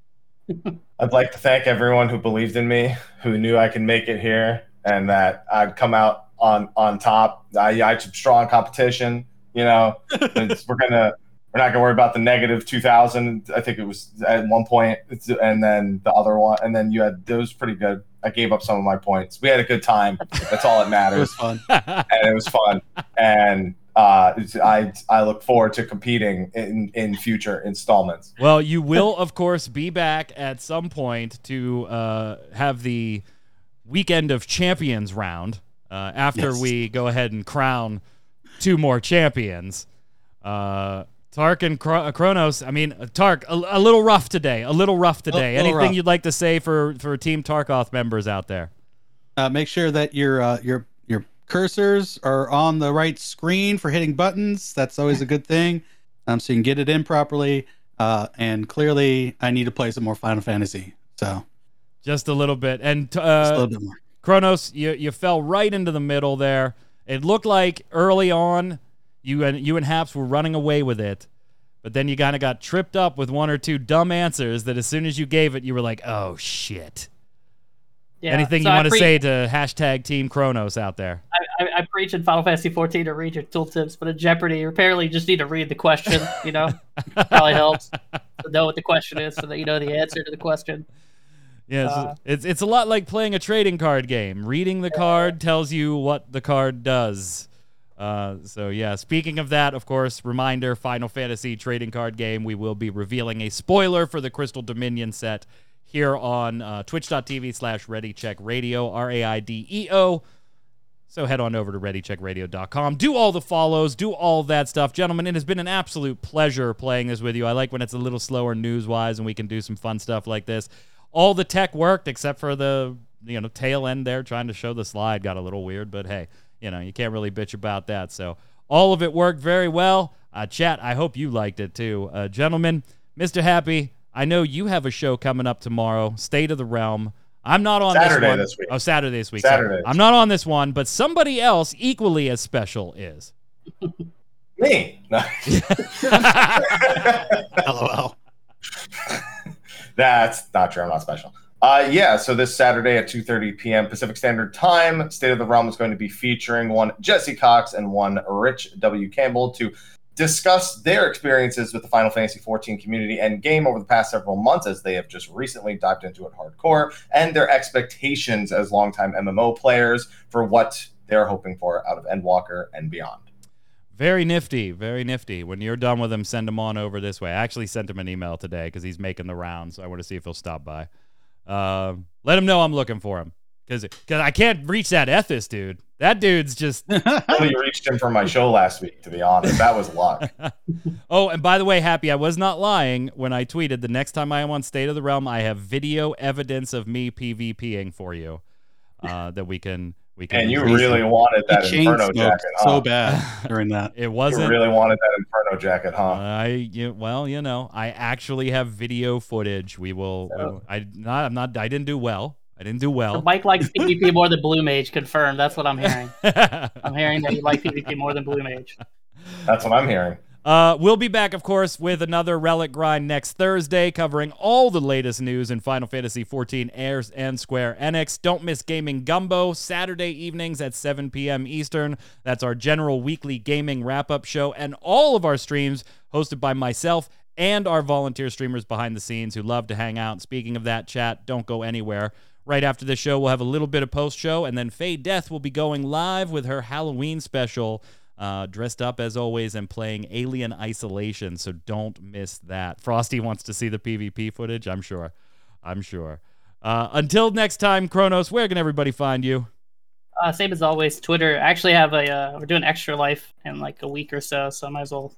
I'd like to thank everyone who believed in me, who knew I could make it here, and that I'd come out on on top. I, I had strong competition. You know, we're gonna we're not gonna worry about the negative two thousand. I think it was at one point, and then the other one, and then you had those pretty good. I gave up some of my points. We had a good time. That's all that matters It was fun. and it was fun. And uh, I I look forward to competing in in future installments. well, you will, of course, be back at some point to uh, have the Weekend of Champions round uh, after Yes. we go ahead and crown two more champions. Uh, Tark and uh, Kronos. I mean, uh, Tark, a, a little rough today. A little rough today. little Anything rough. you'd like to say for for Team Tarkoth members out there? Uh, make sure that your uh, your your cursors are on the right screen for hitting buttons. That's always a good thing. Um, so you can get it in properly. Uh, and clearly, I need to play some more Final Fantasy. So Just a little bit. And just a uh, little bit more. Kronos, you you fell right into the middle there. It looked like early on you and you and Haps were running away with it, but then you kind of got tripped up with one or two dumb answers that as soon as you gave it, you were like, "Oh shit." Yeah. Anything So you want to pre- say to hashtag Team Kronos out there? I, I, I preach in Final Fantasy 14 to read your tooltips, but in Jeopardy, you apparently just need to read the question. You know, probably helps to know what the question is, so that you know the answer to the question. Yeah, it's, Uh, it's it's a lot like playing a trading card game. Reading the card tells you what the card does. Uh, so yeah, speaking of that, of course, reminder: Final Fantasy trading card game. We will be revealing a spoiler for the Crystal Dominion set here on uh, Twitch.tv slash Ready Check Radio, R A I D E O. So head on over to ReadyCheckRadio.com. Do all the follows, do all that stuff. Gentlemen, it has been an absolute pleasure playing this with you. I like when it's a little slower news wise and we can do some fun stuff like this. All the tech worked except for the you know tail end there trying to show the slide got a little weird, but hey, you know, you can't really bitch about that. So all of it worked very well. Uh, chat, I hope you liked it too. Uh, gentlemen, Mr. Happy, I know you have a show coming up tomorrow, State of the Realm. I'm not on Saturday this one. this week. Oh, Saturday this week. sorry. Saturday. I'm not on this one, but somebody else equally as special is. Me. No. LOL. That's not true. I'm not special. Uh, yeah, so this Saturday at 2:30 p.m. Pacific Standard Time, State of the Realm is going to be featuring one Jesse Cox and one Rich W. Campbell to discuss their experiences with the Final Fantasy XIV community and game over the past several months, as they have just recently dived into it hardcore, and their expectations as longtime MMO players for what they're hoping for out of Endwalker and beyond. Very nifty, very nifty. When you're done with him, send him on over this way. I actually sent him an email today because he's making the rounds. I want to see if he'll stop by. Um, let him know I'm looking for him because I can't reach that Ethis dude. That dude's just. I only reached him for my show last week, to be honest. That was luck. oh, and by the way, happy, I was not lying when I tweeted the next time I am on State of the Realm, I have video evidence of me PvPing for you uh, that we can we can. And you use. really wanted that Chain Inferno jacket, huh? so bad during that. It You wasn't. really wanted that Inferno jacket, huh? Uh, I you, well, you know, I actually have video footage. We will. we I not. I'm not. I didn't do well. I didn't do So well. Mike likes PvP more than Blue Mage. Confirmed. That's what I'm hearing. I'm hearing that you like PvP more than Blue Mage. That's what I'm hearing. Uh, we'll be back, of course, with another Relic Grind next Thursday, covering all the latest news in Final Fantasy XIV Airs and Square Enix. Don't miss Gaming Gumbo, Saturday evenings at 7 p.m. Eastern. That's our general weekly gaming wrap up show, and all of our streams hosted by myself and our volunteer streamers behind the scenes who love to hang out. Speaking of that, chat, don't go anywhere. Right after the show, we'll have a little bit of post show, and then Faye Death will be going live with her Halloween special uh, dressed up as always and playing Alien Isolation. So don't miss that. Frosty wants to see the PvP footage. I'm sure. I'm sure. Uh, until next time, Kronos, where can everybody find you? Uh, same as always, Twitter. I actually have a uh, we're doing extra life in like a week or so, so I might as well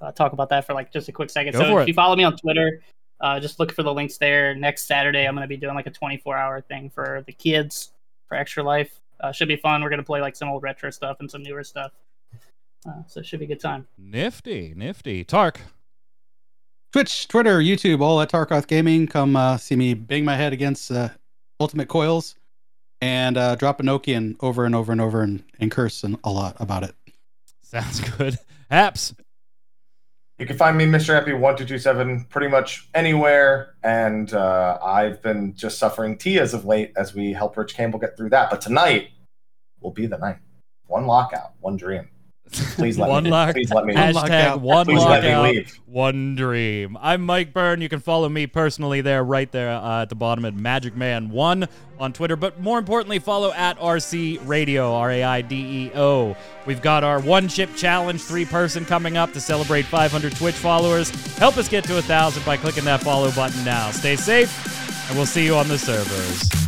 uh, talk about that for like just a quick second. Go so if it. you follow me on Twitter, uh, just look for the links there. Next Saturday, I'm going to be doing like a 24 hour thing for the kids for extra life. Uh, should be fun. We're going to play like some old retro stuff and some newer stuff. Uh, so it should be a good time. Nifty, nifty. Tark. Twitch, Twitter, YouTube, all at Tarkoth Gaming. Come uh, see me bang my head against uh, Ultimate Coils and uh, drop a Nokian over and over and over and, and curse and a lot about it. Sounds good. Haps. You can find me, Mr. Happy one two two seven, pretty much anywhere. And uh, I've been just suffering TEA as of late as we help Rich Campbell get through that. But tonight will be the night. One lockout, one dream. Please let one me. lock. Please let me. One Hashtag lockout. one Please let me lockout. leave. One dream. I'm Mike Byrne. You can follow me personally there, right there uh, at the bottom at Magic Man One on Twitter. But more importantly, follow at RC Radio, R A I D E O. We've got our one chip challenge, three person coming up to celebrate 500 Twitch followers. Help us get to a thousand by clicking that follow button now. Stay safe, and we'll see you on the servers.